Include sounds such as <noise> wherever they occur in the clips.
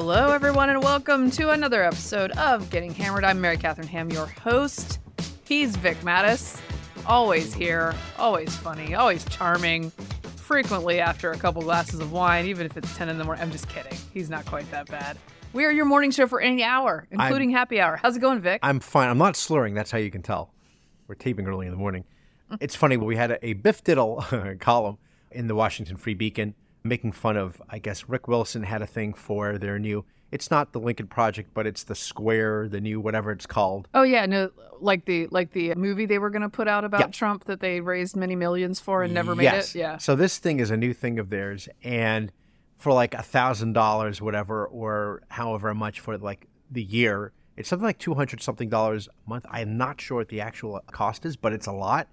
Hello, everyone, and welcome to another episode of Getting Hammered. I'm Mary Katharine Ham, your host. He's Vic Matus, always here, always funny, always charming, frequently after a couple glasses of wine, even if it's 10 in the morning. I'm just kidding. He's not quite that bad. We are your morning show for any hour, including happy hour. How's it going, Vic? I'm fine. I'm not slurring. That's how you can tell. We're taping early in the morning. It's funny. We had a, a Biff Diddle <laughs> column in the Washington Free Beacon making fun of, I guess, Rick Wilson had a thing for their new, it's not the Lincoln Project, but it's the Square, the new whatever it's called. oh yeah, no, like the like the movie they were going to put out about Yeah. Trump that they raised many millions for and never made yes. it. Yeah. So this thing is a new thing of theirs. And for like a thousand dollars, whatever, or however much for like the year, it's something like 200 something dollars a month. I am not sure what the actual cost is, but it's a lot.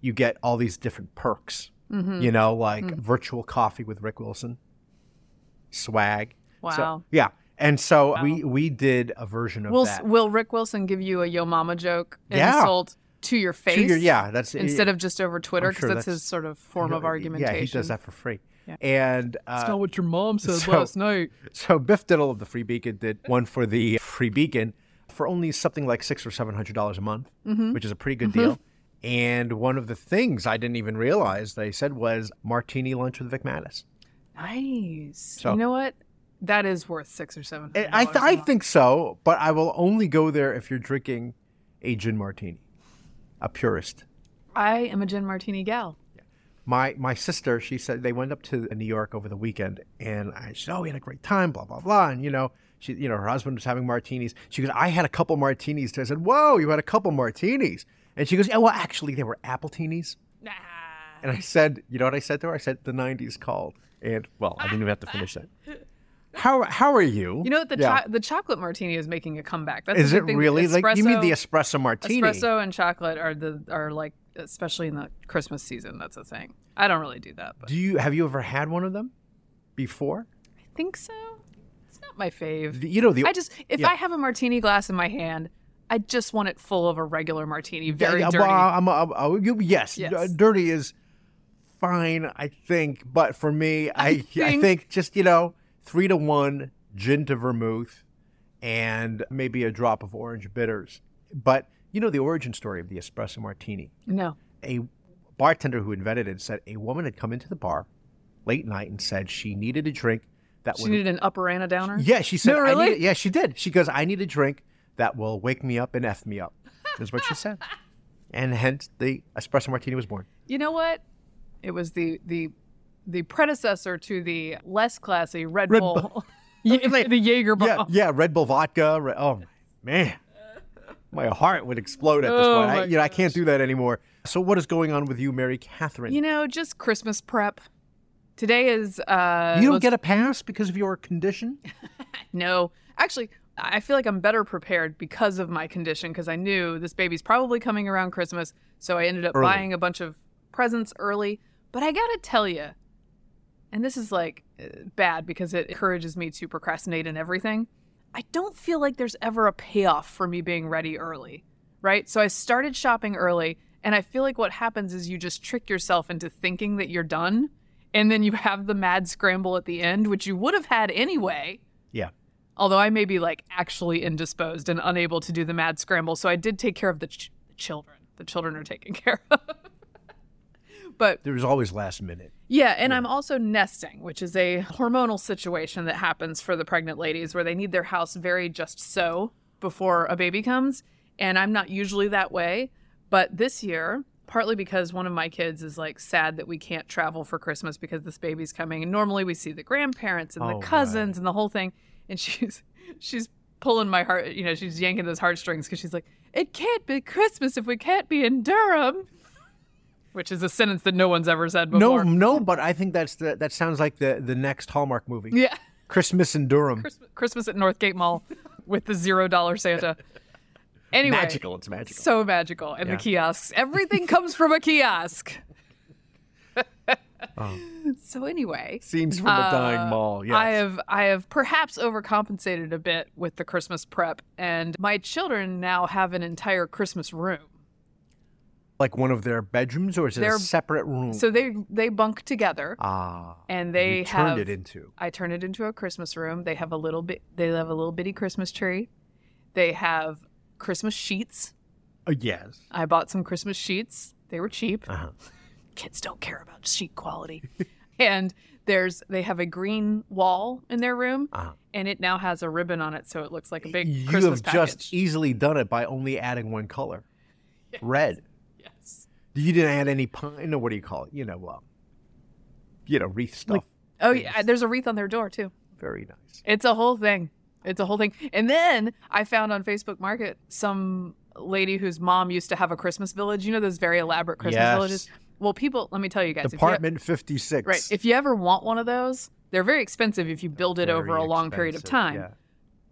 You get all these different perks, Mm-hmm. you know, like Mm. virtual coffee with Rick Wilson, swag. So- Wow. yeah. And so we we did a version of Will that. Will Rick Wilson give you a yo mama joke Yeah. insult to your face? To your- yeah, that's instead of just over Twitter because sure that's, that's- his sort of form of argumentation. Yeah, he does that for free. Yeah. And uh, it's not what your mom said so- last night. <laughs> So Biff Diddle of the Free Beacon did one for the Free Beacon for only something like six or seven hundred dollars a month, Mm-hmm. which is a pretty good deal. And one of the things I didn't even realize they said was martini lunch with Vic Matus. Nice. So- you know what? That is worth six or seven. I th- I think so, but I will only go there if you're drinking a gin martini, a purist. I am a gin martini gal. My my sister, she said they went up to New York over the weekend, and I said, "Oh, we had a great time." Blah blah blah, and you know, she, you know, her husband was having martinis. She goes, "I had a couple martinis." I said, "Whoa, you had a couple martinis?" And she goes, "Yeah, well, actually, they were appletinis." Nah. And I said, "You know what I said to her? I said the '90s called." And well, I didn't even have to finish that. How how are you? You know what? The Yeah. cho- the chocolate martini is making a comeback. That's is it really like you mean the Espresso- espresso martini? espresso and chocolate are the are like especially in the Christmas season. That's a thing. I don't really do that, but Do you have you ever had one of them before? I think so. It's not my fave. The- you know the I just if yeah. I have a martini glass in my hand, I just want it full of a regular martini, very yeah, dirty. I'm, I'm, I'm- you- yes, Yes. uh, dirty is fine, I think. But for me, I I think- think just you know three to one gin to vermouth, and maybe a drop of orange bitters. But you know the origin story of the espresso martini. no. A bartender who invented it said a woman had come into the bar late night and said she needed a drink that She would needed an upper and a downer. yeah, she said. No, I really? need, yeah, she did. She goes, I need a drink that will wake me up and f me up. Is what she said, <laughs> and hence the espresso martini was born. You know what? It was the the the predecessor to the less classy Red, Red Bull, Ye- <laughs> <laughs> the Jaeger bomb. Yeah, yeah, Red Bull vodka. Re- oh man, my heart would explode at this Oh, point. I, you know, I can't do that anymore. So, what is going on with you, Mary Katharine? You know, just Christmas prep. Today is uh You don't get a pass because of your condition. no. Actually, I feel like I'm better prepared because of my condition because I knew this baby's probably coming around Christmas, so I ended up Early. buying a bunch of presents early. But I got to tell you, and this is like uh, bad because it encourages me to procrastinate and everything. I don't feel like there's ever a payoff for me being ready early, right? So I started shopping early, and I feel like what happens is you just trick yourself into thinking that you're done, and then you have the mad scramble at the end, which you would have had anyway. Yeah. Although I may be like actually indisposed and unable to do the mad scramble, so I did take care of the, ch- children. The children are taken <laughs> care of. but There's always last minute. yeah, and I'm also nesting, which is a hormonal situation that happens for the pregnant ladies where they need their house very just so before a baby comes. And I'm not usually that way. But this year, partly because one of my kids is like sad that we can't travel for Christmas because this baby's coming. And normally we see the grandparents and Oh, the right. cousins and the whole thing. And she's <laughs> she's pulling my heart, you know, she's yanking those heartstrings because she's like, it can't be Christmas if we can't be in Durham. Which is a sentence that no one's ever said before. No, no, but I think that's the that sounds like the the next Hallmark movie. Yeah. Christmas in Durham. Christmas, Christmas at Northgate Mall with the zero dollar Santa. Anyway, Magical. It's magical. so magical. And Yeah. the kiosks, everything comes from a kiosk. Oh. So anyway, Scenes from a dying uh, mall. Yes. I have I have perhaps overcompensated a bit with the Christmas prep, and my children now have an entire Christmas room. Like one of their bedrooms, or is it They're- a separate room? So they they bunk together, ah, and they have turned it into. I turned it into a Christmas room. They have a little bit. They have a little bitty Christmas tree. They have Christmas sheets. Uh, yes. I bought some Christmas sheets. They were cheap. Uh-huh. Kids don't care about <laughs> sheet quality. and there's they have a green wall in their room, Uh-huh. and it now has a ribbon on it, so it looks like a big You Christmas have package. just easily done it by only adding one color, red. yes. You didn't add any pine. No, what do you call it? You know, um, you know, wreath stuff. Oh yeah, there's a wreath on their door too. Very nice. It's a whole thing. It's a whole thing. And then I found on Facebook Market some lady whose mom used to have a Christmas village. You know those very elaborate Christmas Yes. villages. Well, people, let me tell you guys, you- Department fifty six. right? If you ever want one of those, they're very expensive if you build it over a long period of time. Yeah.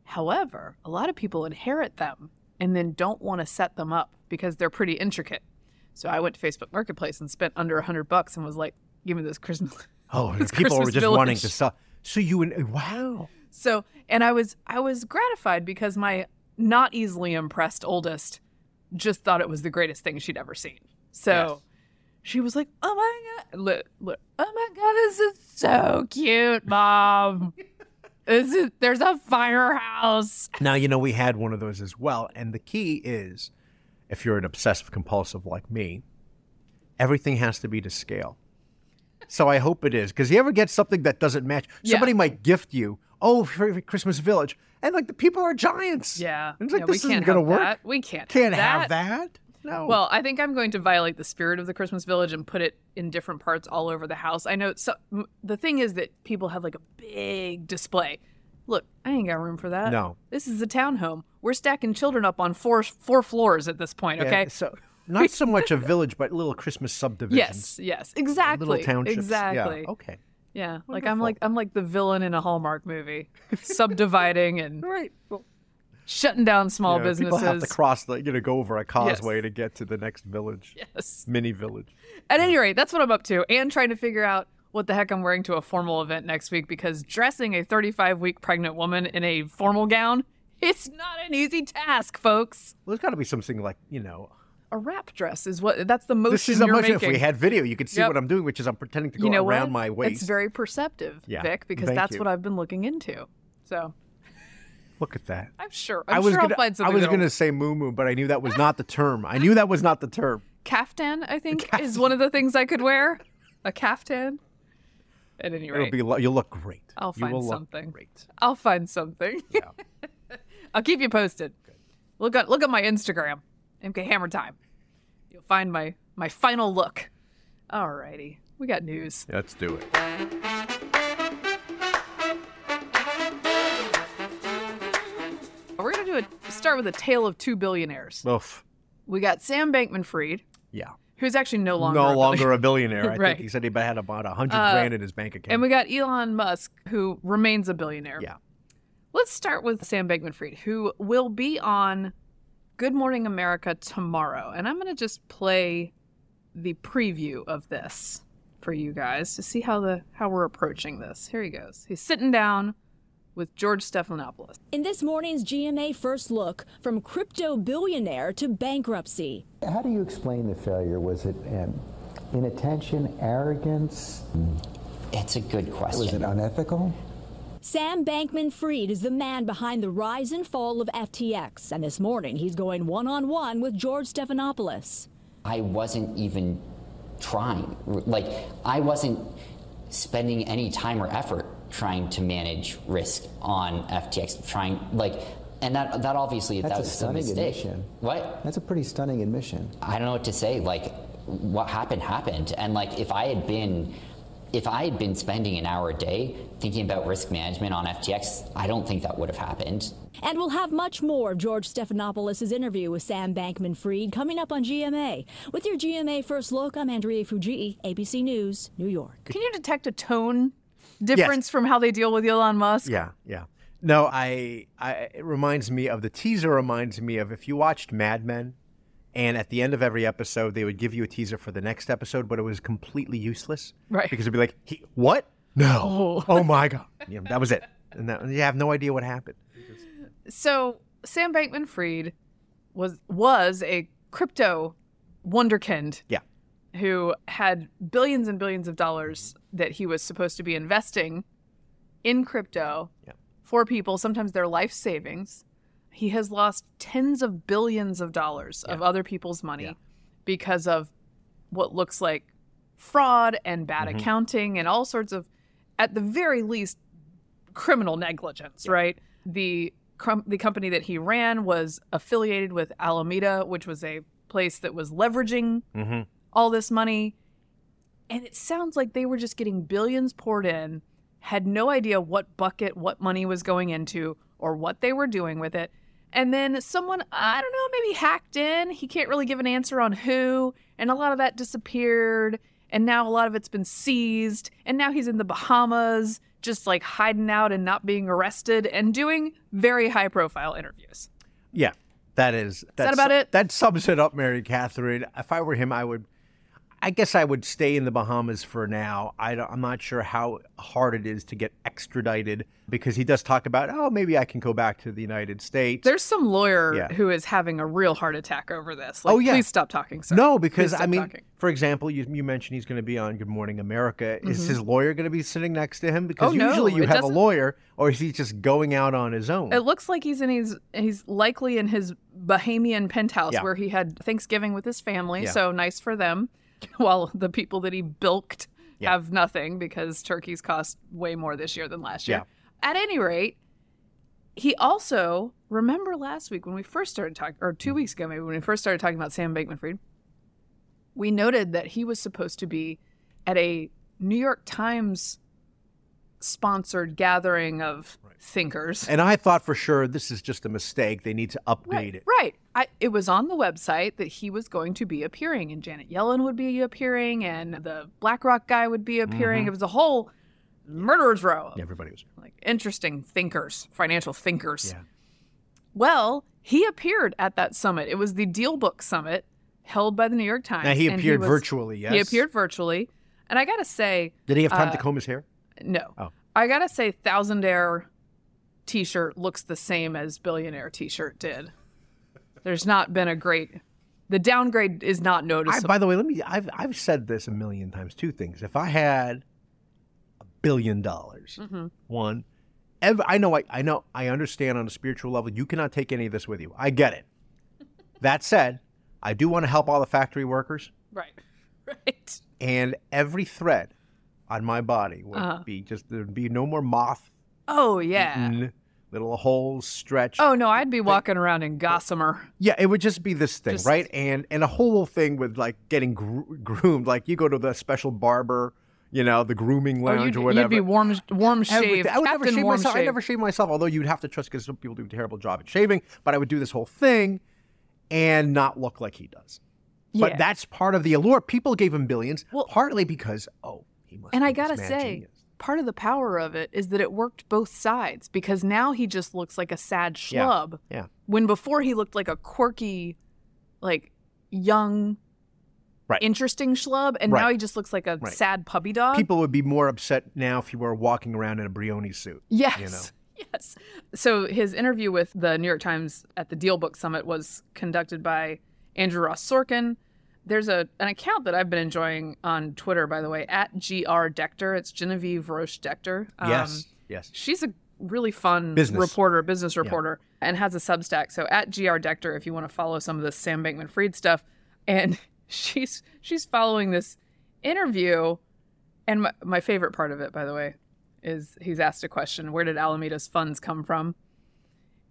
However, a lot of people inherit them and then don't want to set them up because they're pretty intricate. So I went to Facebook Marketplace and spent under a hundred bucks and was like, "Give me this Christmas." <laughs> Oh, <laughs> It's people were Christmas just wanting to sell. So you and wow. So, and I was I was gratified because my not easily impressed oldest just thought it was the greatest thing she'd ever seen. So Yes. She was like, "Oh my god, look, look, oh my god, this is so cute, mom. this is there's a firehouse." Now you know we had one of those as well, and the key is, if you're an obsessive compulsive like me, everything has to be to scale. So I hope it is, because you ever get something that doesn't match? Yeah. Somebody might gift you, oh, for Christmas Village, and like the people are giants. Yeah, And it's like yeah, this we isn't can't gonna work. That. We can't Can't have have that. No. Well, I think I'm going to violate the spirit of the Christmas village and put it in different parts all over the house. I know so, m- the thing is that people have like a big display. Look, I ain't got room for that. No. This is a townhome. We're stacking children up on four four floors at this point, Yeah, okay? So not so much a village, but little Christmas subdivisions. Yes, yes. Exactly. Little townships. Exactly. Yeah. Okay. Yeah. Like I'm like I'm like the villain in a Hallmark movie. Subdividing and <laughs> Right. Well, shutting down small you know, businesses. People have to cross the, you know, go over a causeway to get to the next village, yes. mini village. At any rate, that's what I'm up to, and trying to figure out what the heck I'm wearing to a formal event next week because dressing a 35 week pregnant woman in a formal gown, it's not an easy task, folks. Well, there's got to be something like you know. A wrap dress is what that's the motion This is a motion. making. If we had video, you could see Yep. what I'm doing, which is I'm pretending to go you know around what? my waist. It's very perceptive, Yeah. Vic, because Thank that's you. what I've been looking into. So Look at that. I'm sure. I'm I was sure gonna, I'll find I was going to say moo moo, but I knew that was not the term. I knew that was not the term. <laughs> Caftan, I think, is one of the things I could wear. A caftan. At any It'll rate, be. lo- You'll look great. I'll you find something. Great. I'll find something. Yeah. <laughs> I'll keep you posted. Look at look at my Instagram. MK Hammer Time. You'll find my my final look. Alrighty. We got news. Let's do it. Start with a tale of two billionaires. Oof. We got Sam Bankman Fried, Yeah. who's actually no longer no a longer a billionaire. I Right. think he said he had about a hundred Uh, grand in his bank account. And we got Elon Musk, who remains a billionaire. yeah. Let's start with Sam Bankman Fried, who will be on Good Morning America tomorrow. And I'm going to just play the preview of this for you guys to see how the how we're approaching this. Here he goes. He's sitting down with George Stephanopoulos. In this morning's GMA First Look, from crypto billionaire to bankruptcy. How do you explain the failure? Was it um, inattention, arrogance? It's a good question. Was it unethical? Sam Bankman Fried is the man behind the rise and fall of FTX, and this morning he's going one on one with George Stephanopoulos. I wasn't even trying. Like, I wasn't spending any time or effort trying to manage risk on FTX. Trying, like, and that that obviously That's that a was a stunning mistake. admission. What? That's a pretty stunning admission. I don't know what to say. Like, what happened happened, and like if I had been, if I had been spending an hour a day thinking about risk management on FTX, I don't think that would have happened. And we'll have much more of George Stephanopoulos' interview with Sam Bankman Fried coming up on GMA. With your GMA First Look, I'm Andrea Fujii, ABC News, New York. Can you detect a tone difference from how they deal with Elon Musk? Yeah, yeah. No, I, I. It reminds me of the teaser. Reminds me of if you watched Mad Men, and at the end of every episode they would give you a teaser for the next episode, but it was completely useless. Right. Because it'd be like, he, what? No. Oh, oh my god. <laughs> Yeah, that was it. And that, you have no idea what happened. So Sam Bankman Fried was was a crypto wonderkind Yeah. who had billions and billions of dollars that he was supposed to be investing in crypto Yeah. for people, sometimes their life savings. He has lost tens of billions of dollars of other people's money Yeah. because of what looks like fraud and bad Mm-hmm. accounting and all sorts of, at the very least, criminal negligence, right? The the company that he ran was affiliated with Alameda, which was a place that was leveraging Mhm. all this money. And it sounds like they were just getting billions poured in, had no idea what bucket, what money was going into, or what they were doing with it. And then someone, I don't know, maybe hacked in. He can't really give an answer on who. And a lot of that disappeared. And now a lot of it's been seized. And now he's in the Bahamas, just like hiding out and not being arrested and doing very high profile interviews. Yeah, that is. That's, that about it? That sums it up, Mary Katharine. If I were him, I would. I guess I would stay in the Bahamas for now. I don't, I'm not sure how hard it is to get extradited because he does talk about, oh, maybe I can go back to the United States. There's some lawyer Yeah. who is having a real heart attack over this. Like, Oh, yeah. Please stop talking, sir. no, because I mean, talking. for example, you, you mentioned he's going to be on Good Morning America. Is his lawyer going to be sitting next to him? Because Mm-hmm. Oh, no, usually you have a doesn't- lawyer, or is he just going out on his own? It looks like he's in his he's likely in his Bahamian penthouse Yeah. where he had Thanksgiving with his family. So nice for them. <laughs> While the people that he bilked Yeah. have nothing because turkeys cost way more this year than last year. Yeah. At any rate, he also remember last week when we first started talking, or two hmm. weeks ago maybe when we first started talking about Sam Bankman-Fried. We noted that he was supposed to be at a New York Times sponsored gathering of thinkers. and I thought for sure this is just a mistake. They need to update Right, it. right. I, it was on the website that he was going to be appearing, and Janet Yellen would be appearing, and the BlackRock guy would be appearing. It was a whole murderer's row of Everybody was. like interesting thinkers, financial thinkers. Yeah. Well, he appeared at that summit. It was the Deal Book Summit held by the New York Times. Now he and appeared was- virtually. Yes. He appeared virtually, and I gotta say, Did he have time to uh, comb his hair? No. Oh. I gotta say, Thousandaire T-shirt looks the same as Billionaire T-shirt did. There's not been a great. The downgrade is not I, noticeable. by the way, let me. I've I've said this a million times. Two things. If I had a billion dollars, Mm-hmm. one, ev- I know. I, I know. I understand on a spiritual level. You cannot take any of this with you. I get it. <laughs> that said, I do want to help all the factory workers, right, <laughs> right. and every thread on my body would Uh-huh. be just there'd be no more moth, Oh yeah. little holes stretched. Oh no, I'd be walking around in gossamer. Yeah, it would just be this thing, Just- right? And and a whole thing with like getting gro- groomed. Like you go to the special barber, you know, the grooming Oh, lounge you'd, or whatever. you'd be warm, warm shaved. I would never shave warm myself. I never shave myself, although you'd have to trust because some people do a terrible job at shaving. But I would do this whole thing and not look like he does. Yeah. But that's part of the allure. People gave him billions, Well- partly because oh. And I gotta say, genius. part of the power of it is that it worked both sides because now he just looks like a sad schlub. yeah, yeah. When before he looked like a quirky, like young, Right. interesting schlub, and now he just looks like a Right. sad puppy dog. people would be more upset now if he were walking around in a Brioni suit. Yes. You know. <laughs> Yes. So his interview with the New York Times at the Deal Book Summit was conducted by Andrew Ross Sorkin. There's a an account that I've been enjoying on Twitter, by the way, at gr Decter. It's Genevieve Roch-Decter. Um, yes, yes. She's a really fun Business. reporter, business reporter, and has a Substack. So at gr Decter, if you want to follow some of the Sam Bankman-Fried stuff, and <laughs> she's she's following this interview, and my, my favorite part of it, by the way, is he's asked a question: Where did Alameda's funds come from?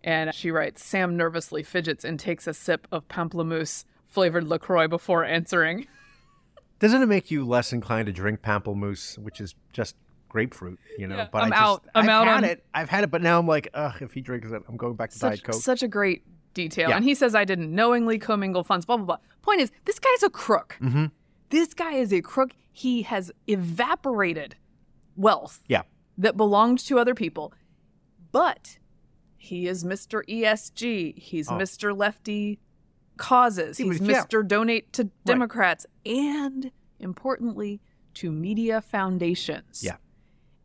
And she writes: Sam nervously fidgets and takes a sip of pamplemousse flavored Lacroix before answering. <laughs> Doesn't it make you less inclined to drink pamplemousse, which is just grapefruit, you know? Yeah, but I'm I just, out. I'm I've out had on- it. I've had it, but now I'm like, ugh, if he drinks it, I'm going back to Diet Coke. such a great detail. Yeah. And he says, I didn't knowingly commingle funds, blah, blah, blah. Point is, this guy's a crook. Mm-hmm. This guy is a crook. He has evaporated wealth yeah. that belonged to other people. But he is Mr. ESG. He's Mr. Lefty Causes. He He's was- yeah. Mr. Donate to Democrats. And importantly, to media foundations. Yeah.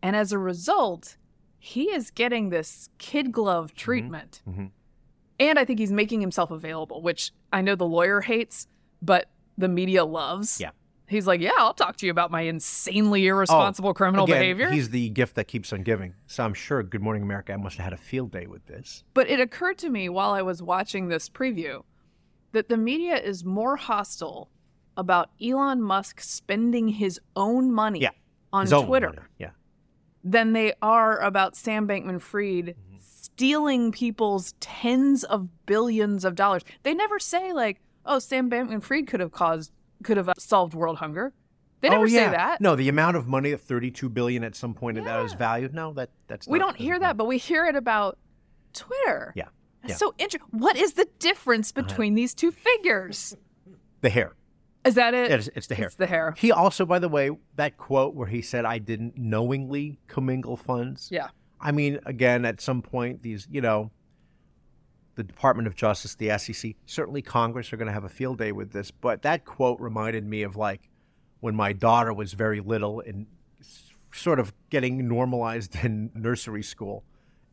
And as a result, he is getting this kid glove Mm-hmm. treatment. And I think he's making himself available, which I know the lawyer hates, but the media loves. Yeah. He's like, yeah, I'll talk to you about my insanely irresponsible Oh, criminal again, behavior. He's the gift that keeps on giving. So I'm sure Good Morning America I must have had a field day with this. But it occurred to me while I was watching this preview that the media is more hostile about Elon Musk spending his own money Yeah. on His Twitter money. Yeah. than they are about Sam Bankman Fried Mm-hmm. stealing people's tens of billions of dollars. They never say, like, oh, Sam Bankman Fried could have caused, could have uh, solved world hunger. They never oh, say that. No, the amount of money of 32 billion at some point that was valued. No, that that's we don't hear that, but we hear it about Twitter. Yeah. Yeah. so interesting. What is the difference uh-huh. between these two figures? The hair. Is that it? It's, it's the hair. It's the hair. He also, by the way, that quote where he said, "I didn't knowingly commingle funds." Yeah. I mean, again, at some point, these, you know, the Department of Justice, the SEC, certainly Congress are going to have a field day with this. But that quote reminded me of like when my daughter was very little and sort of getting normalized <laughs> in nursery school,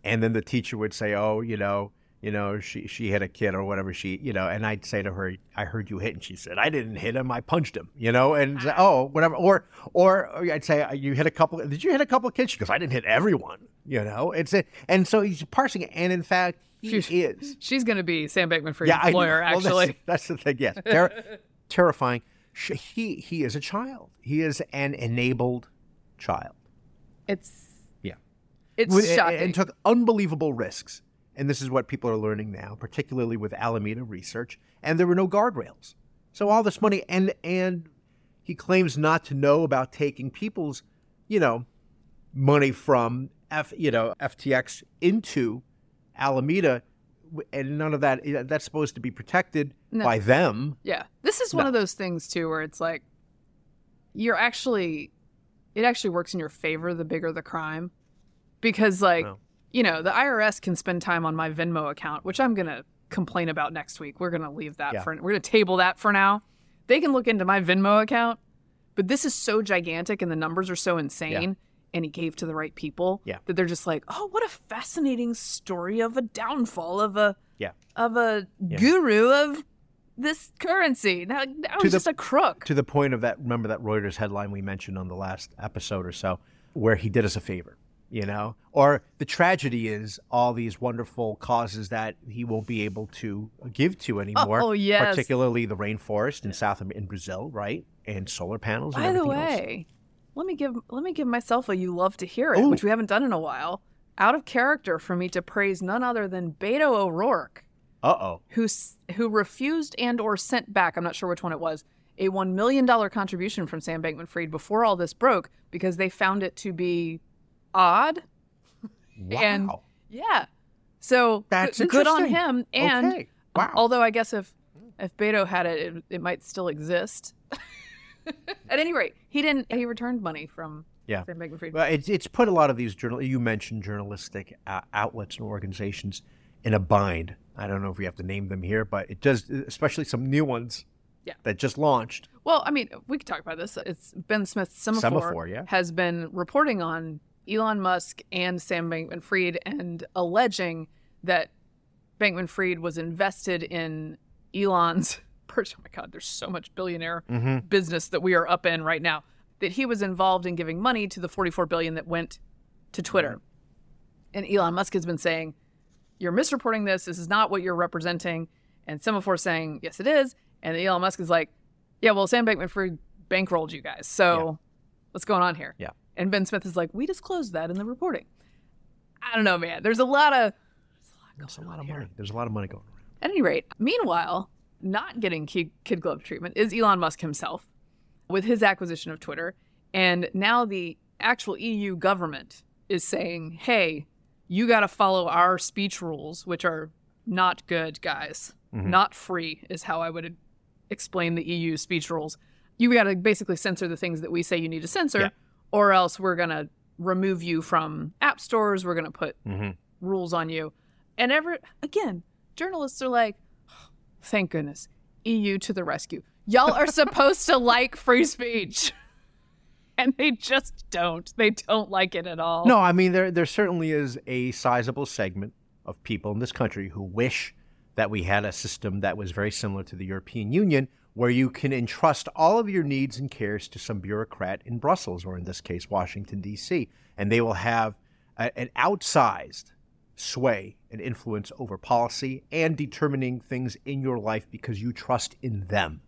and then the teacher would say, "Oh, you know." You know, she she hit a kid or whatever she, you know, and I'd say to her, "I heard you hit," and she said, "I didn't hit him, I punched him," you know, and say, ah. oh, whatever, or or I'd say, uh, "You hit a couple, did you hit a couple of kids?" She goes, "I didn't hit everyone," you know, it's a, and so he's parsing it, and in fact, he is. She's going to be Sam Bankman Fried's Yeah, lawyer, Well, actually. that's, that's the thing. Yes, <laughs> Ter- terrifying. Sh- He he is a child. He is an enabled child. It's Yeah. it's and- shocking. and took unbelievable risks. And this is what people are learning now, particularly with Alameda research. And there were no guardrails. So all this money, and and he claims not to know about taking people's, you know, money from F, you know, FTX into Alameda, and none of that. Eh, that's supposed to be protected No. by them. Yeah. This is one No. of those things too where it's like you're actually it actually works in your favor the bigger the crime. Because like. You know, the IRS can spend time on my Venmo account, which I'm going to complain about next week. We're going to leave that Yeah. for we're going to table that for now. They can look into my Venmo account, but this is so gigantic and the numbers are so insane and he gave to the right people Yeah. that they're just like, "Oh, what a fascinating story of a downfall of a Yeah. of a guru of this currency. Now, now he's just a crook. to the point of that remember that Reuters headline we mentioned on the last episode or so where he did us a favor you know or the tragedy is all these wonderful causes that he won't be able to give to anymore oh, yes. particularly the rainforest in south in Brazil right and solar panels and By the everything else. way, let me give let me give myself a you love to hear it, Ooh. which we haven't done in a while. Out of character for me to praise none other than Beto O'Rourke, uh-oh who who refused and or sent back, I'm not sure which one it was, a 1 million dollar contribution from Sam Bankman-Fried before all this broke because they found it to be odd wow and yeah. So That's good, good on him. And Okay. Wow. although I guess if if Beto had it, it, it might still exist. <laughs> At any rate, he didn't. He returned money from Yeah. Sam Bankman-Fried. Well, it's it's put a lot of these journal. You mentioned journalistic uh, outlets and organizations in a bind. I don't know if we have to name them here, but it does, especially some new ones. Yeah. That just launched. Well, I mean, we could talk about this. It's Ben Smith Semafor, Semafor, yeah. has been reporting on Elon Musk and Sam Bankman-Fried and alleging that Bankman-Fried was invested in Elon's. <laughs> Oh my God, there's so much billionaire Mm-hmm. business that we are up in right now. That he was involved in giving money to the 44 billion that went to Twitter. And Elon Musk has been saying, "You're misreporting this. This is not what you're representing." And Semafor saying, "Yes, it is." And Elon Musk is like, "Yeah, well, Sam Bankman-Fried bankrolled you guys. So what's going on here?" Yeah. And Ben Smith is like, "We disclosed that in the reporting." I don't know, man. There's a lot of There's a lot of money. There's a lot of money going around. at any rate, meanwhile, not getting kid, kid glove treatment is Elon Musk himself with his acquisition of Twitter. And now the actual EU government is saying, hey, you got to follow our speech rules, which are not good, guys. Mm-hmm. Not free, is how I would explain the EU speech rules. You got to basically censor the things that we say you need to censor, Yeah. Or else we're going to remove you from app stores. We're going to put Mhm. rules on you. And ever again, journalists are like, thank goodness, EU to the rescue. Y'all are supposed to like free speech. <laughs> And they just don't. They don't like it at all. No, I mean there there certainly is a sizable segment of people in this country who wish that we had a system that was very similar to the European Union, where you can entrust all of your needs and cares to some bureaucrat in Brussels, or in this case, Washington, D.C., and they will have a, an outsized sway and influence over policy and determining things in your life because you trust in them.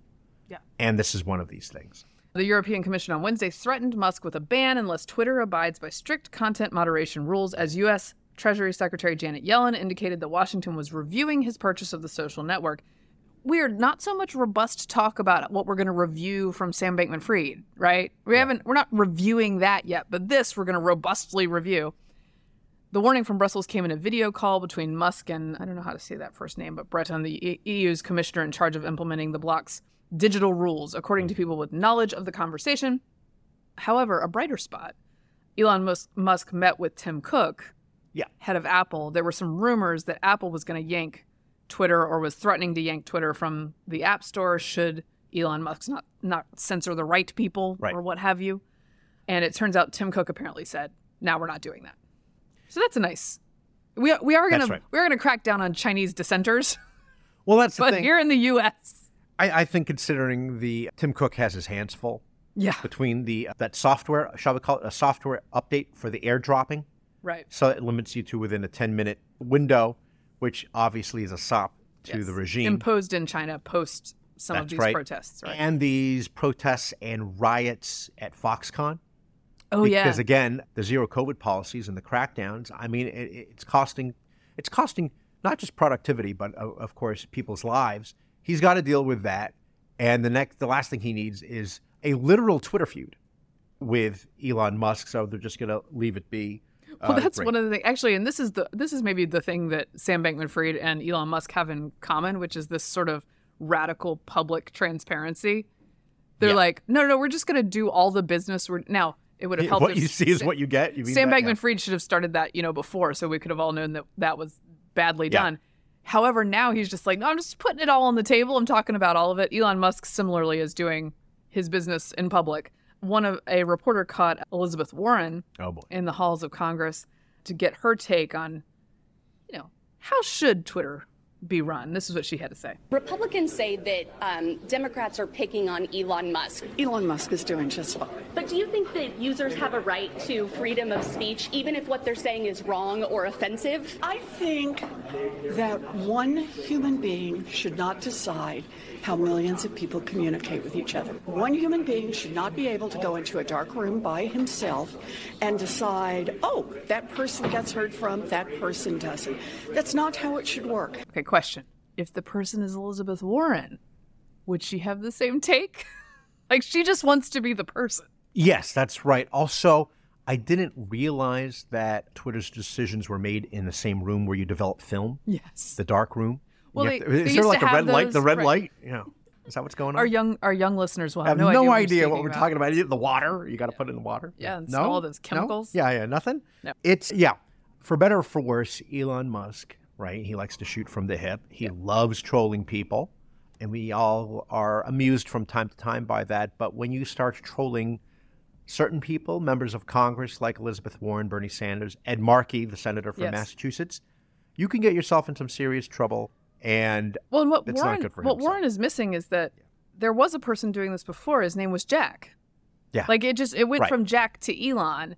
Yeah. And this is one of these things. The European Commission on Wednesday threatened Musk with a ban unless Twitter abides by strict content moderation rules as U.S. Treasury Secretary Janet Yellen indicated that Washington was reviewing his purchase of the social network. Weird, not so much robust talk about what we're going to review from Sam Bankman Fried, right? We haven't, we're not reviewing that yet, but this we're going to robustly review. The warning from Brussels came in a video call between Musk and, I don't know how to say that first name, but Breton, the EU's commissioner in charge of implementing the bloc's digital rules, according to people with knowledge of the conversation. However, a brighter spot Elon Musk met with Tim Cook, Yeah. head of Apple. There were some rumors that Apple was going to yank Twitter or was threatening to yank Twitter from the App Store should Elon Musk not, not censor the right people Right. or what have you. And it turns out Tim Cook apparently said, now we're not doing that. So that's a nice. We, we are gonna right. we are going to crack down on Chinese dissenters, Well, that's the but thing. here in the U.S., I, I think considering the Tim Cook has his hands full yeah, between the uh, that software, shall we call it a software update for the airdropping, right. so it limits you to within a 10 minute window, which obviously is a sop to Yes. the regime. imposed in China post some of these right. protests, right? And these protests and riots at Foxconn. oh yeah, Because again, the zero COVID policies and the crackdowns. I mean, it, it's costing, it's costing not just productivity, but of, of course people's lives. He's got to deal with that, and the next, the last thing he needs is a literal Twitter feud with Elon Musk. So they're just going to leave it be. Well, uh, that's one of the things. Actually, and this is the this is maybe the thing that Sam Bankman-Fried and Elon Musk have in common, which is this sort of radical public transparency. They're Yeah. like, no, no, we're just going to do all the business. We're now. It would have <laughs> helped. what if you see is Sa- what you get. You mean Sam. Bankman-Fried should have started that, you know, before, so we could have all known that that was badly Yeah. done. However, now he's just like, no, I'm just putting it all on the table. I'm talking about all of it. Elon Musk similarly is doing his business in public. One of a reporter caught Elizabeth Warren Oh in the halls of Congress to get her take on, you know, how should Twitter be run? This is what she had to say. Republicans say that um, Democrats are picking on Elon Musk. Elon Musk is doing just fine. But do you think that users have a right to freedom of speech, even if what they're saying is wrong or offensive? I think that one human being should not decide how millions of people communicate with each other. One human being should not be able to go into a dark room by himself and decide, oh, that person gets heard from, that person doesn't. That's not how it should work. Okay, question. If the person is Elizabeth Warren, would she have the same take? <laughs> like, she just wants to be the person. Yes, that's right. Also, I didn't realize that Twitter's decisions were made in the same room where you develop film, Yes. the dark room. Well, they- to- they is there like a red light? The red right. light? Yeah. Is that what's going on? Our young our young listeners will have have no, no, idea, idea what we're we're speaking talking about. The water, you got to put it in the water. Yeah, no, all those No? chemicals. Yeah, yeah, nothing. No. It's yeah, for better or for worse. Elon Musk, right? He likes to shoot from the hip. He loves trolling people, and we all are amused from time to time by that. But when you start trolling certain people, members of Congress like Elizabeth Warren, Bernie Sanders, Ed Markey, the senator from Yes. Massachusetts, you can get yourself in some serious trouble. And Well, and what It's not Warren good for what. Warren is missing is that there was a person doing this before. His name was Jack. Yeah. Like it just it went Right. from Jack to Elon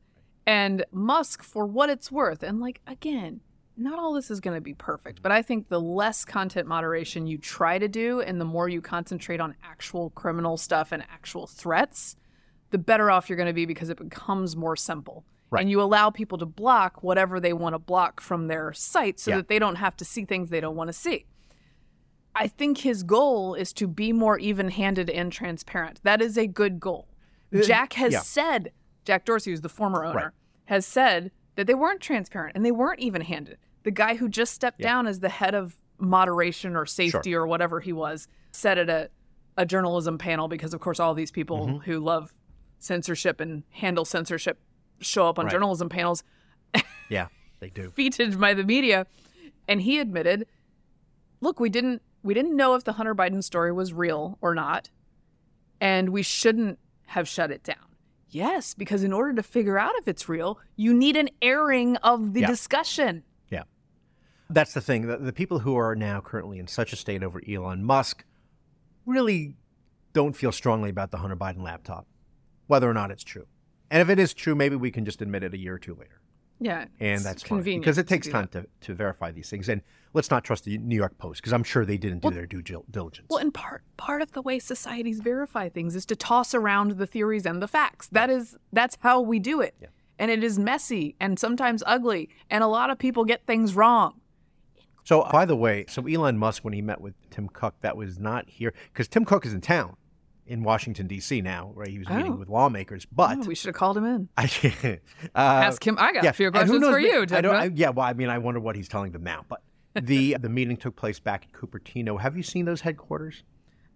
and Musk for what it's worth. And like again, not all this is going to be perfect, but I think the less content moderation you try to do and the more you concentrate on actual criminal stuff and actual threats, the better off you're going to be because it becomes more simple. Right. And you allow people to block whatever they want to block from their site so Yeah. that they don't have to see things they don't want to see. I think his goal is to be more even handed and transparent. That is a good goal. Jack has Uh, yeah. said, Jack Dorsey, who's the former owner, Right. has said that they weren't transparent and they weren't even handed. The guy who just stepped down as the head of moderation or safety or whatever he was said at a, a journalism panel because, of course, all these people Mm-hmm. who love censorship and handle censorship show up on Right. journalism panels <laughs> yeah, they do. defeated by the media and he admitted look we didn't we didn't know if the hunter biden story was real or not and we shouldn't have shut it down yes because in order to figure out if it's real you need an airing of the Yeah. discussion Yeah. That's the thing. The, the people who are now currently in such a state over Elon Musk really don't feel strongly about the Hunter Biden laptop, whether or not it's true. And if it is true, maybe we can just admit it a year or two later. Yeah. And that's convenient Because it takes do time to, to verify these things. And let's not trust the New York Post because I'm sure they didn't do their due diligence. Well, and part part of the way societies verify things is to toss around the theories and the facts. That is that's how we do it. And it is messy and sometimes ugly, and a lot of people get things wrong. So, by the way, so Elon Musk, when he met with Tim Cook, that was not here because Tim Cook is in town in Washington, D.C. now, right? He was meeting Oh. with lawmakers. But Oh, we should have called him in. <laughs> I uh, Ask him. I got a few questions knows, for you, I don't, I, yeah, well, I mean, I wonder what he's telling them now. But <laughs> the the meeting took place back in Cupertino. Have you seen those headquarters?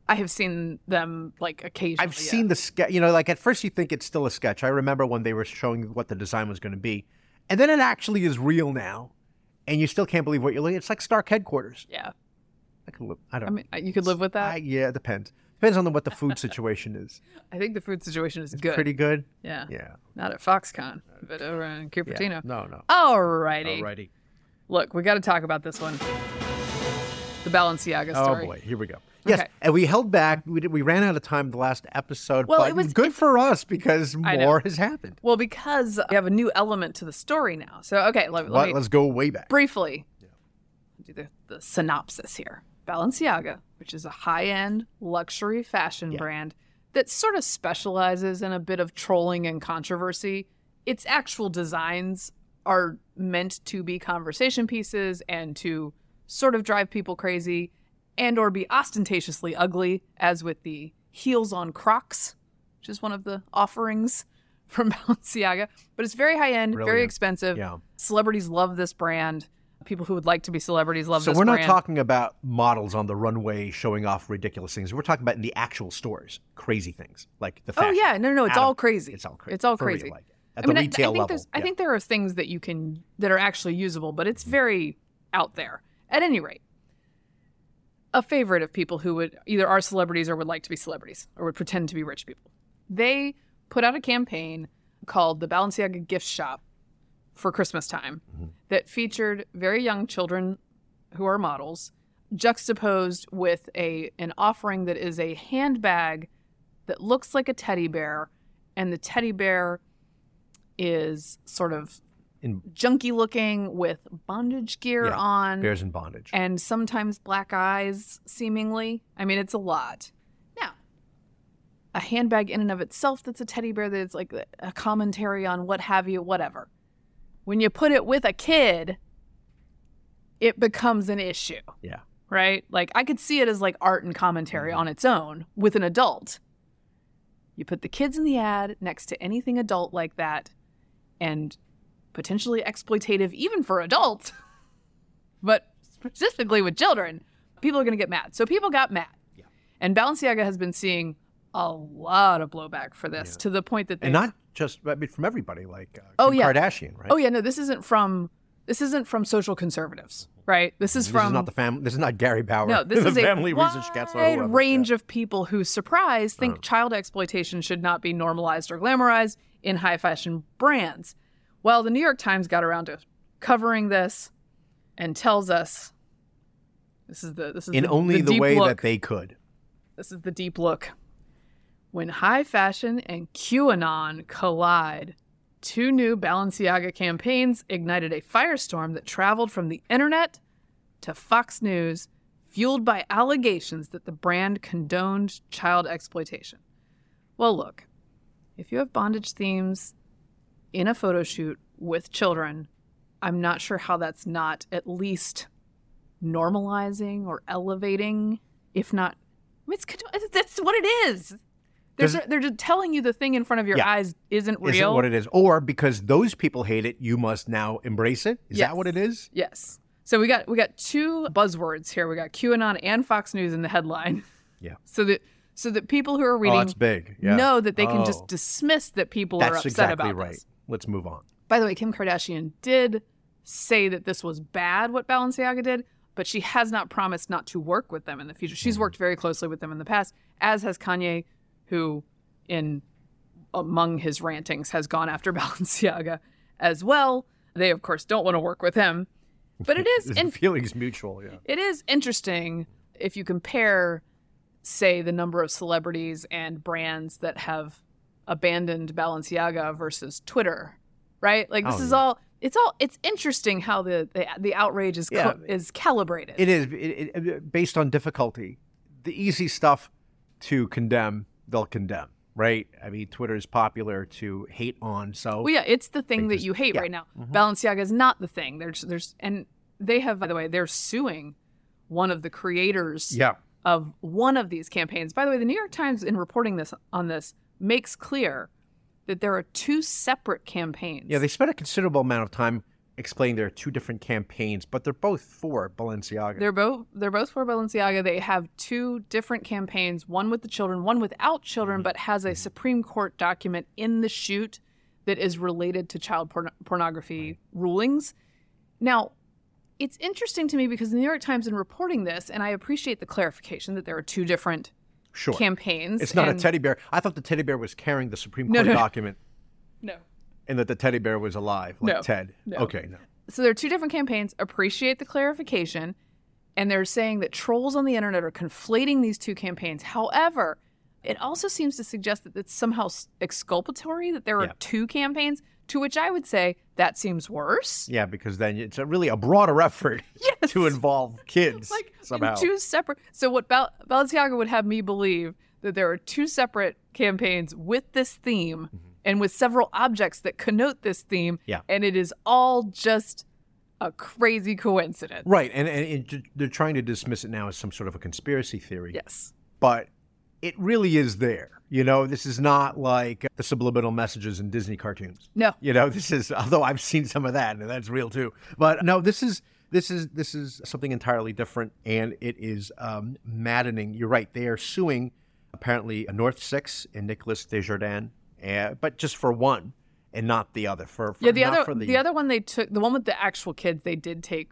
I have seen them like occasionally. I've seen the sketch. You know, like at first you think it's still a sketch. I remember when they were showing what the design was going to be, and then it actually is real now, and you still can't believe what you're looking. It's like Stark headquarters. Yeah. I can live. I don't. I mean, you could live with that. I, yeah, it depends. Depends on the, what the food situation is. <laughs> I think the food situation is good. Pretty good. Yeah. Yeah. Not at Foxconn, but over in Cupertino. No, no. Alrighty. Alrighty. Look, we got to talk about this one. The Balenciaga oh, story. Oh boy, here we go. Yes, Okay. and we held back. We did, we ran out of time the last episode, Well, but it was- good for us because more has happened. Well, because we have a new element to the story now. So, okay, let, let Let, me us go way back. briefly Yeah. do the, the synopsis here. Balenciaga, which is a high end luxury fashion brand that sort of specializes in a bit of trolling and controversy. Its actual designs are meant to be conversation pieces and to sort of drive people crazy and or be ostentatiously ugly as with the heels on crocs which is one of the offerings from <laughs> Balenciaga. But it's very high end, very expensive. Yeah. Celebrities love this brand. People who would like to be celebrities love So we're not brand. talking about models on the runway showing off ridiculous things. We're talking about in the actual stores, crazy things like the. Oh Fashion. yeah, no, no, it's Out of- all crazy. It's all crazy. It's all For real, crazy. like, at I mean, the I- retail I, think level. there's, I think there are things that you can that are actually usable, but it's very out there. At any rate, a favorite of people who would either are celebrities or would like to be celebrities or would pretend to be rich people. They put out a campaign called the Balenciaga Gift Shop for Christmas time mm-hmm. that featured very young children who are models juxtaposed with a an offering that is a handbag that looks like a teddy bear and the teddy bear is sort of In- junky looking with bondage gear Yeah, on bears in bondage. and sometimes black eyes seemingly. I mean it's a lot. Now a handbag in and of itself that's a teddy bear that's like a commentary on what have you whatever when you put it with a kid it becomes an issue yeah. right like i could see it as like art and commentary mm-hmm. on its own with an adult you put the kids in the ad next to anything adult like that and potentially exploitative even for adults <laughs> but specifically with children, people are going to get mad. So people got mad. Yeah. And Balenciaga has been seeing a lot of blowback for this to the point that they And not just I mean, from everybody, like uh, Oh, Kim yeah. Kardashian, right? Oh yeah, no, this isn't from this isn't from social conservatives, right? This is This from is not the family. This is not Gary Bauer. no, this <laughs> the is a family wide research or range Yeah. of people who, surprise, think Oh. child exploitation should not be normalized or glamorized in high fashion brands. Well, the New York Times got around to covering this and tells us this is the this is in the, only the, deep way look. that they could. This is the deep look. When high fashion and QAnon collide, two new Balenciaga campaigns ignited a firestorm that traveled from the internet to Fox News, fueled by allegations that the brand condoned child exploitation. Well, look, if you have bondage themes in a photo shoot with children, I'm not sure how that's not at least normalizing or elevating, if not it's, that's what it is. They're, they're just telling you the thing in front of your Yeah. eyes isn't real. Isn't what it is, or because those people hate it, you must now embrace it. Is Yes. that what it is? Yes. So we got we got two buzzwords here. We got QAnon and Fox News in the headline. Yeah. <laughs> So that so that people who are Oh, reading that's big. Yeah. know that they can Oh. just dismiss that people are That's upset exactly about right. this. Let's move on. By the way, Kim Kardashian did say that this was bad what Balenciaga did, but she has not promised not to work with them in the future. She's Mm-hmm. worked very closely with them in the past, as has Kanye, who in among his rantings has gone after <laughs> Balenciaga as well. They of course don't want to work with him. But it is <laughs> in- feelings mutual. Yeah. It is interesting if you compare, say, the number of celebrities and brands that have abandoned Balenciaga versus Twitter, right? Like this Oh, is yeah. all. It's all. It's interesting how the the, the outrage is Yeah. co- is calibrated. It is it, it, based on difficulty. The easy stuff to condemn, they'll condemn, right? I mean, Twitter is popular to hate on, so Well, yeah, it's the thing that just- you hate yeah. right now. Mm-hmm. Balenciaga is not the thing. There's, there's, and they have, by the way, they're suing one of the creators yeah, of one of these campaigns. By the way, the New York Times, in reporting this on this, makes clear that there are two separate campaigns. yeah. They spent a considerable amount of time explaining there are two different campaigns, but they're both for Balenciaga. They're both they're both for Balenciaga. They have two different campaigns, one with the children, one without children, mm-hmm. but has a mm-hmm. Supreme Court document in the shoot that is related to child porn- pornography rulings. Now, it's interesting to me because the New York Times in reporting this, and I appreciate the clarification that there are two different sure. campaigns. It's not and- a teddy bear. I thought the teddy bear was carrying the Supreme Court no, no. document, No. And that the teddy bear was alive, like No, Ted. no. Okay, no. So there are two different campaigns. Appreciate the clarification. And they're saying that trolls on the internet are conflating these two campaigns. However, it also seems to suggest that it's somehow exculpatory that there are Yeah. two campaigns, to which I would say that seems worse. Yeah, because then it's a really a broader effort <laughs> Yes. to involve kids <laughs> Like somehow. two separate. So what Bal- Balenciaga would have me believe that there are two separate campaigns with this theme mm-hmm. And with several objects that connote this theme. Yeah. And it is all just a crazy coincidence. Right, and, and it, they're trying to dismiss it now as some sort of a conspiracy theory. Yes. But it really is there. You know, this is not like the subliminal messages in Disney cartoons. No. You know, this is although I've seen some of that and that's real too. But no, this is this is this is something entirely different and it is um, maddening. You're right. They are suing apparently North Six and Nicholas Desjardins, uh, but just for one and not the other. For, for Yeah, the other for the, other one they took the one with the actual kids they did take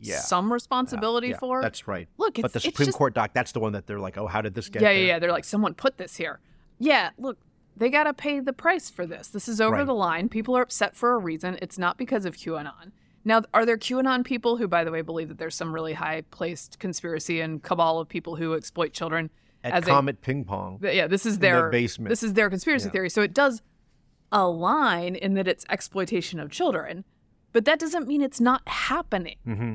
Yeah. some responsibility Yeah, for. That's right. Look, but the Supreme just- Court doc, that's the one that they're like, oh, how did this get yeah, yeah, yeah. They're like someone put this here. Yeah, look, they got to pay the price for this. This is over Right. the line. People are upset for a reason. It's not because of QAnon. Now, are there QAnon people who, by the way, believe that there's some really high placed conspiracy and cabal of people who exploit children At as a Comet Ping Pong. Th- yeah, this is the their basement. This is their conspiracy Yeah. theory. So it does align in that it's exploitation of children, but that doesn't mean it's not happening. Mm-hmm.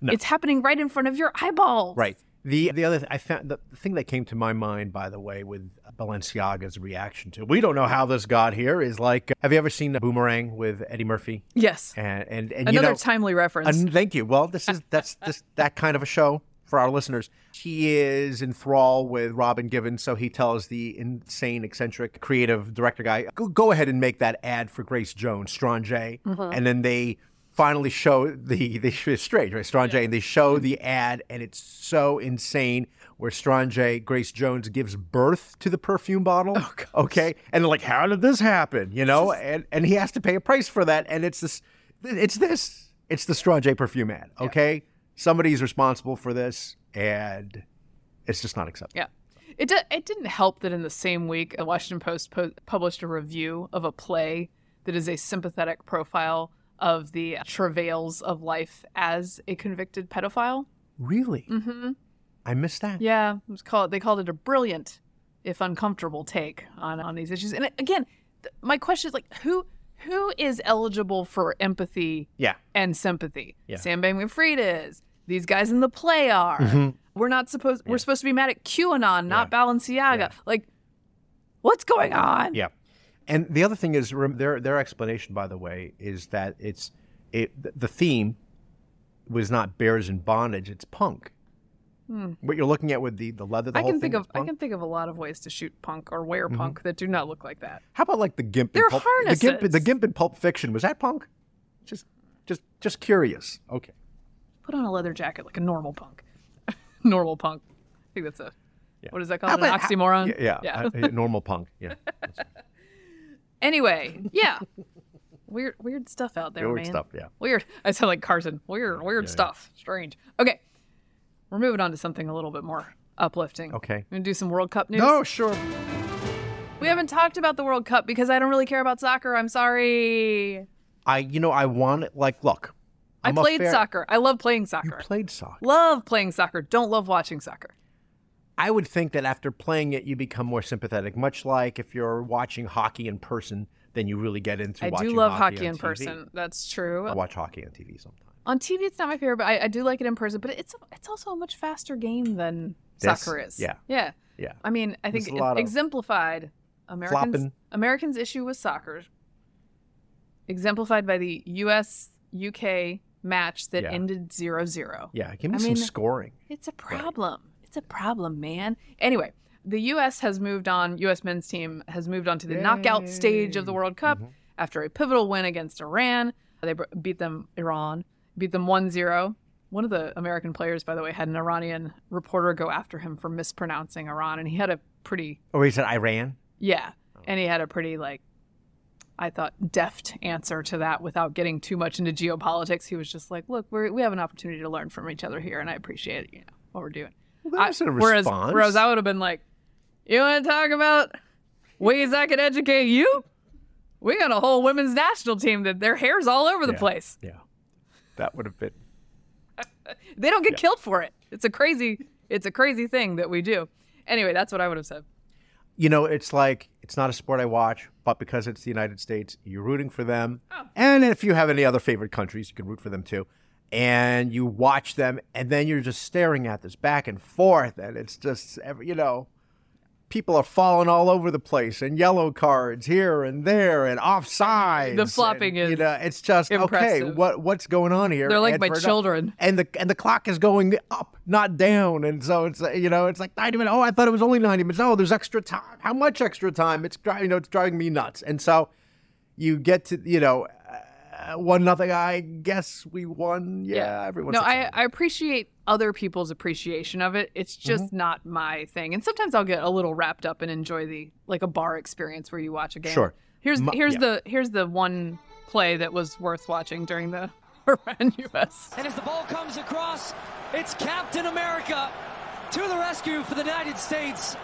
No. It's happening right in front of your eyeballs. Right. The the other th- I found the, the thing that came to my mind, by the way, with Balenciaga's reaction to we don't know how this got here is like have you ever seen the Boomerang with Eddie Murphy? Yes. And and, and Another you know, timely reference. and thank you. Well, this is that's this that kind of a show for our listeners. He is in thrall with Robin Givens, so he tells the insane, eccentric, creative director guy, "Go, go ahead and make that ad for Grace Jones, Strangé." And then they finally show the they it's strange, right? Strangé, and they show the ad, and it's so insane. Where Strangé, Grace Jones gives birth to the perfume bottle. okay, and they're like, "How did this happen?" You know, and and he has to pay a price for that, and it's this, it's this, it's the Strangé perfume ad. Okay, somebody's responsible for this, and it's just not acceptable. Yeah. It, di- it didn't help that in the same week, the Washington Post po- published a review of a play that is a sympathetic profile of the travails of life as a convicted pedophile. Really? Mm-hmm. I missed that. Yeah, it was called. They called it a brilliant, if uncomfortable, take on on these issues. And again, th- my question is like, who who is eligible for empathy Yeah. and sympathy? Yeah. Sam Bankman-Fried is. These guys in the play are. We're not supposed. We're supposed to be mad at QAnon, not Balenciaga. Yeah. Like, what's going on? Yeah. And the other thing is their their explanation, by the way, is that it's it the theme was not bears in bondage; it's punk. What you're looking at with the the leather, the Hmm. I can think of I can think of a lot of ways to shoot punk or wear punk that do not look like that. How about like the gimp? They're pulp, the gimp, the gimp in Pulp Fiction was that punk? Just just just curious. Okay. Put on a leather jacket like a normal punk. <laughs> normal punk. I think that's a what is that called? How An about- how- oxymoron. yeah, yeah, uh, uh, normal punk. Yeah. <laughs> Anyway, yeah. Weird weird stuff out there, Weird man. stuff, yeah. Weird. I sound like Carson. Weird, weird stuff. Strange. Okay. We're moving on to something a little bit more uplifting. Okay. We're gonna do some World Cup news. No, sure. We haven't talked about the World Cup because I don't really care about soccer. I'm sorry. I you know I want it like look. I I'm a played fair- soccer. I love playing You soccer. played soccer. love playing soccer. Don't love watching soccer. I would think that after playing it, you become more sympathetic, much like if you're watching hockey in person, then you really get into I watching do love hockey, hockey in TV. person. That's true. I watch hockey on TV sometimes. On TV, it's not my favorite, but I, I do like it in person. But it's it's also a much faster game than This? soccer is. Yeah. yeah. Yeah. I mean, I think There's a lot of exemplified Americans flopping. Americans' issue with soccer, exemplified by the U.S. UK match that Yeah. ended 0-0. Yeah, give me I some mean, scoring. It's a problem. It's a problem, man. Anyway, the U.S. has moved on. U.S. men's team has moved on to the knockout stage of the World Cup Mm-hmm. after a pivotal win against Iran. They beat them, Iran, beat them 1 0. One of the American players, by the way, had an Iranian reporter go after him for mispronouncing Iran, and he had a pretty, Oh, he said Iran. yeah, Oh. and he had a pretty, like, I thought, deft answer to that without getting too much into geopolitics. He was just like, look, we're, we have an opportunity to learn from each other here, and I appreciate you know, what we're doing. Well, that's I- a whereas, response. whereas I would have been like, you want to talk about ways I could educate you? We got a whole women's national team that their hair's all over the Yeah. place. Yeah, that would have been. <laughs> They don't get killed for it. It's a crazy, it's a crazy thing that we do. Anyway, that's what I would have said. You know, it's like it's not a sport I watch, but because it's the United States, you're rooting for them. Oh. And if you have any other favorite countries, you can root for them too. And you watch them, and then you're just staring at this back and forth, and it's just, every, you know, people are falling all over the place, and yellow cards here and there, and offsides. The flopping and, is you know, it's just okay. What what's going on here? They're like And my children. and the and the clock is going up, not down, and so it's you know it's like ninety minutes. Oh, I thought it was only ninety minutes. Oh, there's extra time. How much extra time? It's driving you know it's driving me nuts. And so you get to you know uh, one nothing. I guess we won. Yeah, everyone's no, I. I appreciate other people's appreciation of it. It's just Mm-hmm. not my thing. And sometimes I'll get a little wrapped up and enjoy the like a bar experience where you watch a game. Sure. Here's My- here's yeah. the here's the one play that was worth watching during the <laughs> Iran US. And as the ball comes across, it's Captain America to the rescue for the United States.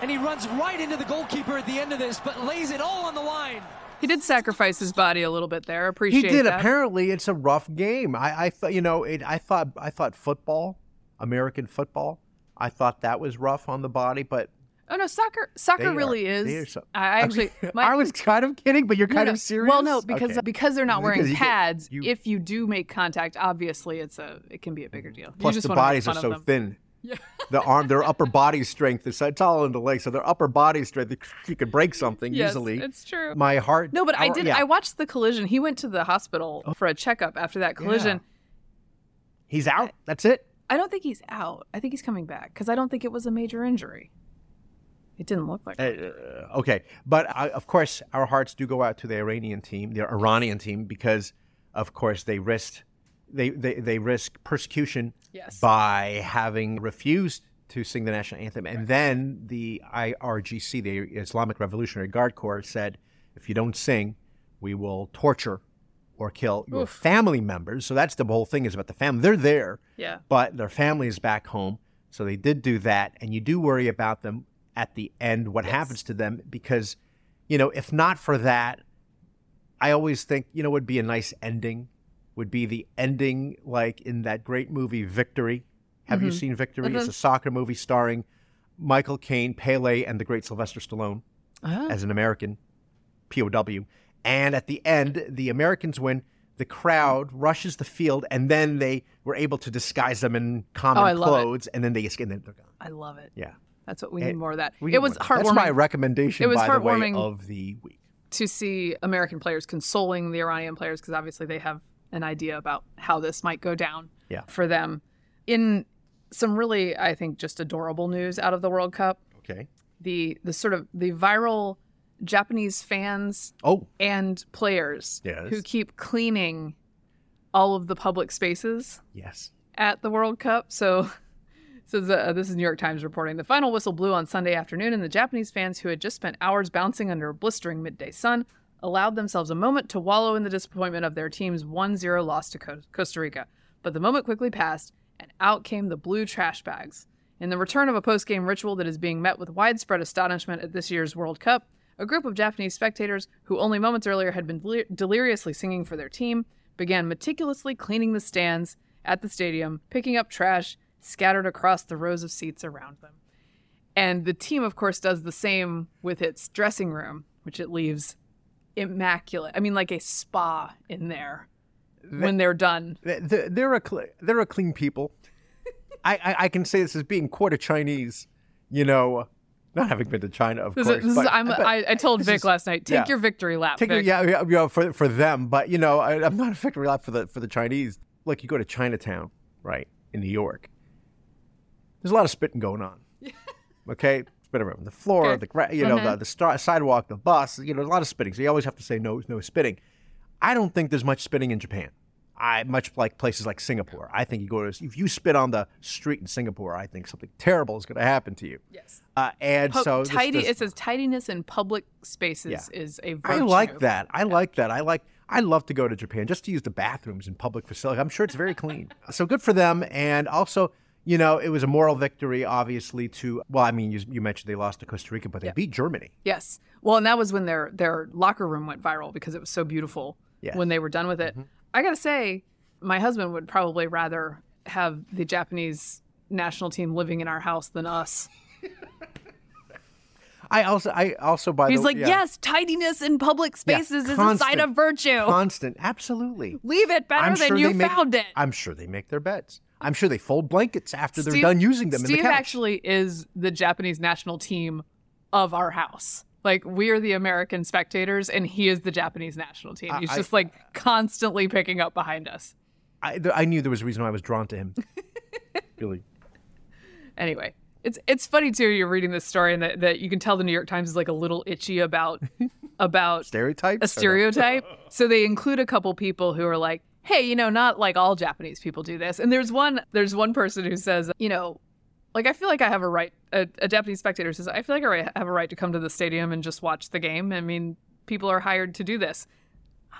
And he runs right into the goalkeeper at the end of this, but lays it all on the line. He did sacrifice his body a little bit there. Appreciate. It. He did. that. Apparently, it's a rough game. I, I thought you know it. I thought I thought football, American football. I thought that was rough on the body, but Oh no, soccer soccer They really are is. so- I I <laughs> actually my, I was kind of kidding, but you're kind no. of serious. Well, no, because Okay. because they're not wearing you get- pads. you- if you do make contact, obviously it's a it can be a bigger mm-hmm. deal. You Plus, the bodies are so them. <laughs> The arm, their upper body strength is it's all in the leg, so their upper body strength, you could break something Yes, easily. it's true. My heart. No, but I did. yeah. Oh. I watched the collision. He went to the hospital for a checkup after that collision. He's out. That's it. I don't think he's out. I think he's coming back because I don't think it was a major injury. It didn't look like. it. Uh, okay, but I, of course, our hearts do go out to the Iranian team, the Iranian team, because of course they risked they they, they risk persecution Yes. by having refused to sing the national anthem, and then the IRGC, the Islamic Revolutionary Guard Corps, said, if you don't sing, we will torture or kill your Oof. family members. So that's the whole thing is about the family. They're there, Yeah. but their family is back home. So they did do that, and you do worry about them at the end, what happens to them, because, you know, if not for that, I always think, you know, would be a nice ending, would be the ending like in that great movie Victory. Have you seen Victory? It's a soccer movie starring Michael Caine, Pele, and the great Sylvester Stallone Ah. as an American POW. And at the end, the Americans win. The crowd rushes the field, and then they were able to disguise them in common Oh, clothes, and then they escape. And then they're gone. I love it. Yeah, That's what we It- need more of that. It was heartwarming That's my recommendation. It was by the way, heartwarming. of the week. to see American players consoling the Iranian players because obviously they have an idea about how this might go down Yeah. for them. In some really, I think, just adorable news out of the World Cup, Okay. the the sort of the viral Japanese fans Oh, and players Yes. who keep cleaning all of the public spaces yes. at the World Cup. So, <laughs> so the, uh, this is New York Times reporting. The final whistle blew on Sunday afternoon, and the Japanese fans who had just spent hours bouncing under a blistering midday sun allowed themselves a moment to wallow in the disappointment of their team's 1-0 loss to Co- Costa Rica. But the moment quickly passed, and out came the blue trash bags. In the return of a post-game ritual that is being met with widespread astonishment at this year's World Cup, a group of Japanese spectators who only moments earlier had been delir- deliriously singing for their team began meticulously cleaning the stands at the stadium, picking up trash scattered across the rows of seats around them. And the team, of course, does the same with its dressing room, which it leaves immaculate. I mean, like a spa in there when they're done. They're, they're a cle- they're a clean people. <laughs> I, I I can say this as being quarter Chinese. You know, not having been to China, of This course. is, this is, but- I'm, but I, I told Vic is- last night, take yeah. your victory lap. Take Vic. it, yeah, yeah, for for them, but you know, I, I'm not a victory lap for the for the Chinese. Like you go to Chinatown, right in New York. There's a lot of spitting going on. <laughs> okay, spit around the floor, the gra- you know Mhm. the the star- sidewalk, the bus. You know, a lot of spitting. So you always have to say no, no spitting. I don't think there's much spitting in Japan. I much like places like Singapore. I think you go to if you spit on the street in Singapore, I think something terrible is going to happen to you. Yes. Uh, and so this- tidy. this- it says tidiness in public spaces Yeah. is a virtue. I like that. I like that. I like. I love to go to Japan just to use the bathrooms in public facilities. I'm sure it's very clean. <laughs> so good for them. And also, you know, it was a moral victory, obviously. To well, I mean, you, you mentioned they lost to Costa Rica, but they beat Germany. Yes. Well, and that was when their their locker room went viral because it was so beautiful Yes. when they were done with it. Mm-hmm. I gotta say, my husband would probably rather have the Japanese national team living in our house than us. <laughs> I also, I also by He's the like, yeah. yes, tidiness in public Yeah, spaces is a sign of virtue. Constant, absolutely. Leave it better I'm than sure you make, found it. I'm sure they make their beds. I'm sure they fold blankets after they're done using them Steve in the actually is the Japanese national team of our house. Like we are the American spectators, and he is the Japanese national team. He's I- just like constantly picking up behind us. I, th- I knew there was a reason why I was drawn to him. <laughs> really. Anyway, it's it's funny too. You're reading this story, and that, that you can tell the New York Times is like a little itchy about <laughs> about Stereotypes? a stereotype. <laughs> so they include a couple people who are like, "Hey, you know, not like all Japanese people do this." And there's one there's one person who says, you know, like I feel like I have a right. A, a Japanese spectator says, "I feel like I have a right to come to the stadium and just watch the game." I mean, people are hired to do this.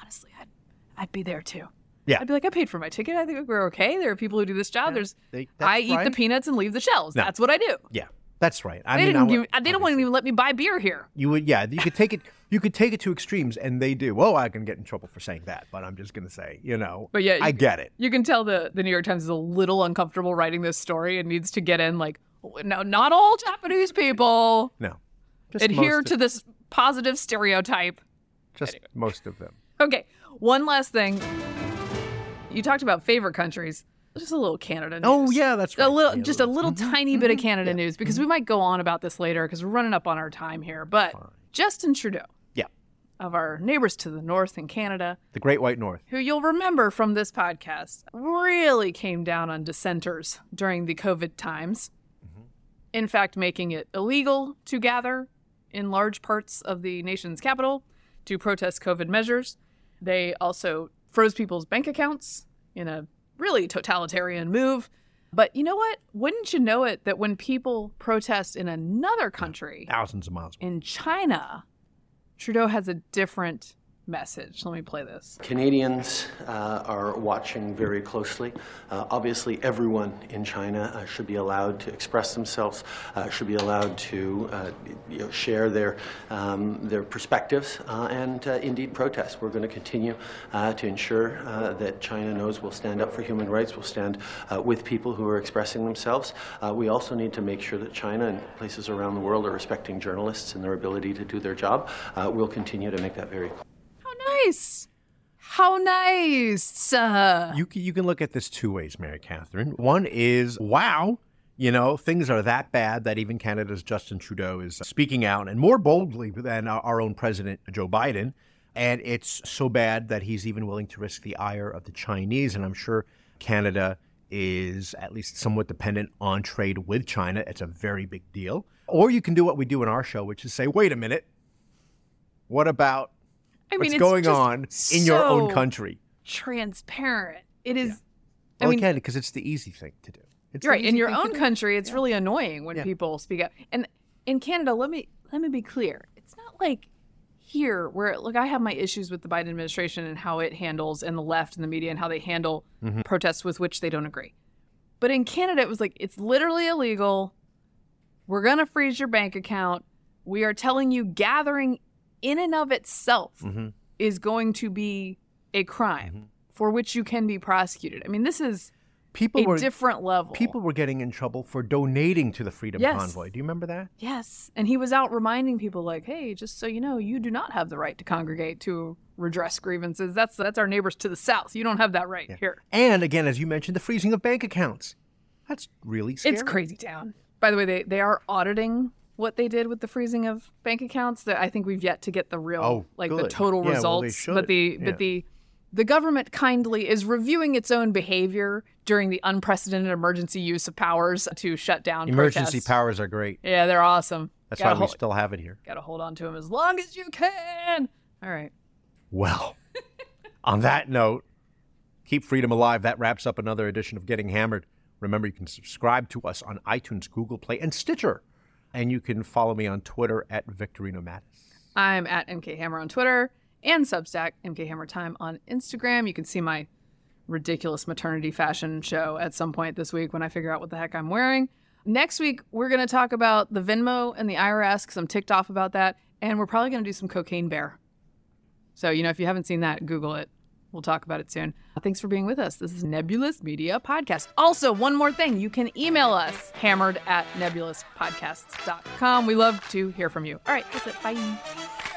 Honestly, I'd I'd be there too. Yeah. I'd be like, I paid for my ticket. I think we're okay. There are people who do this job. There's they- I eat the peanuts and leave the shells. No. That's what I do. Yeah, that's right. I they mean, didn't wa- give, they don't want to even let me buy beer here. You would, yeah. You could take it. <laughs> You could take it to extremes, and they do. Oh, I can get in trouble for saying that, but I'm just gonna say, you know. But yeah, I you- get it. You can tell the the New York Times is a little uncomfortable writing this story and needs to get in like, no, not all Japanese people No, just adhere to of, this positive stereotype. just most of them. Okay, one last thing. You talked about favorite countries. Just a little Canada news. Oh yeah, that's right. a little, Yeah, just a little tiny mm-hmm. bit of Canada news because mm-hmm. we might go on about this later because we're running up on our time here. But Justin Trudeau Yeah, of our neighbors to the north in Canada, the Great White North. who you'll remember from this podcast, really came down on dissenters during the COVID times. Mm-hmm. In fact, making it illegal to gather in large parts of the nation's capital to protest COVID measures. They also froze people's bank accounts in a really totalitarian move. But you know what? Wouldn't you know it that when people protest in another country, Thousands of miles. in China, Trudeau has a different message. Let me play this. Canadians uh, are watching very closely. Uh, obviously, everyone in China uh, should be allowed to express themselves, uh, should be allowed to uh, you know, share their um, their perspectives uh, and indeed protest. We're going to continue to ensure that China knows we'll stand up for human rights. We'll stand with people who are expressing themselves. We also need to make sure that China and places around the world are respecting journalists and their ability to do their job. We'll continue to make that very clear. Nice. How nice. Uh, You can, you can look at this two ways, Mary Katharine. One is, wow, you know, things are that bad that even Canada's Justin Trudeau is speaking out and more boldly than our own president, Joe Biden. And it's so bad that he's even willing to risk the ire of the Chinese. And I'm sure Canada is at least somewhat dependent on trade with China. It's a very big deal. Or you can do what we do in our show, which is say, wait a minute, what about I mean, what's it's going on in your own country? Transparent. It is. I Well, mean, again, because it's the easy thing to do. It's you're right. In your own country, it's really annoying when Yeah. people speak out. And in Canada, let me let me be clear. It's not like here where look, I have my issues with the Biden administration and how it handles and the left and the media and how they handle Mm-hmm. protests with which they don't agree. But in Canada, it was like it's literally illegal. We're gonna freeze your bank account. We are telling you gathering in and of itself Mm-hmm. is going to be a crime for which you can be prosecuted. I mean, this is People a were different level. people were getting in trouble for donating to the Freedom Yes. Convoy. Do you remember that? Yes. And he was out reminding people like, "Hey, just so you know, you do not have the right to congregate to redress grievances. That's that's our neighbors to the south. You don't have that right here." And again, as you mentioned, the freezing of bank accounts. That's really scary. It's crazy town. By the way, they they are auditing what they did with the freezing of bank accounts. That I think we've yet to get the real Oh, like the total Yeah, well, results. should. But the Yeah. but the the government kindly is reviewing its own behavior during the unprecedented emergency use of powers to shut down Emergency protests. powers are great. Yeah, they're awesome. That's Gotta why we still have it here. Gotta hold on to them as long as you can. All right. Well, <laughs> on that note, keep freedom alive. That wraps up another edition of Getting Hammered. Remember, you can subscribe to us on iTunes, Google Play, and Stitcher. And you can follow me on Twitter at Victorino Matus. I'm at MK Hammer on Twitter and Substack, MK Hammer Time on Instagram. You can see my ridiculous maternity fashion show at some point this week when I figure out what the heck I'm wearing. Next week, we're going to talk about the Venmo and the IRS because I'm ticked off about that. And we're probably going to do some Cocaine Bear. So, you know, if you haven't seen that, Google it. We'll talk about it soon. Thanks for being with us. This is Nebulous Media Podcast. Also, one more thing you can email us hammered at nebulouspodcasts.com. We love to hear from you. All right, that's it. Bye.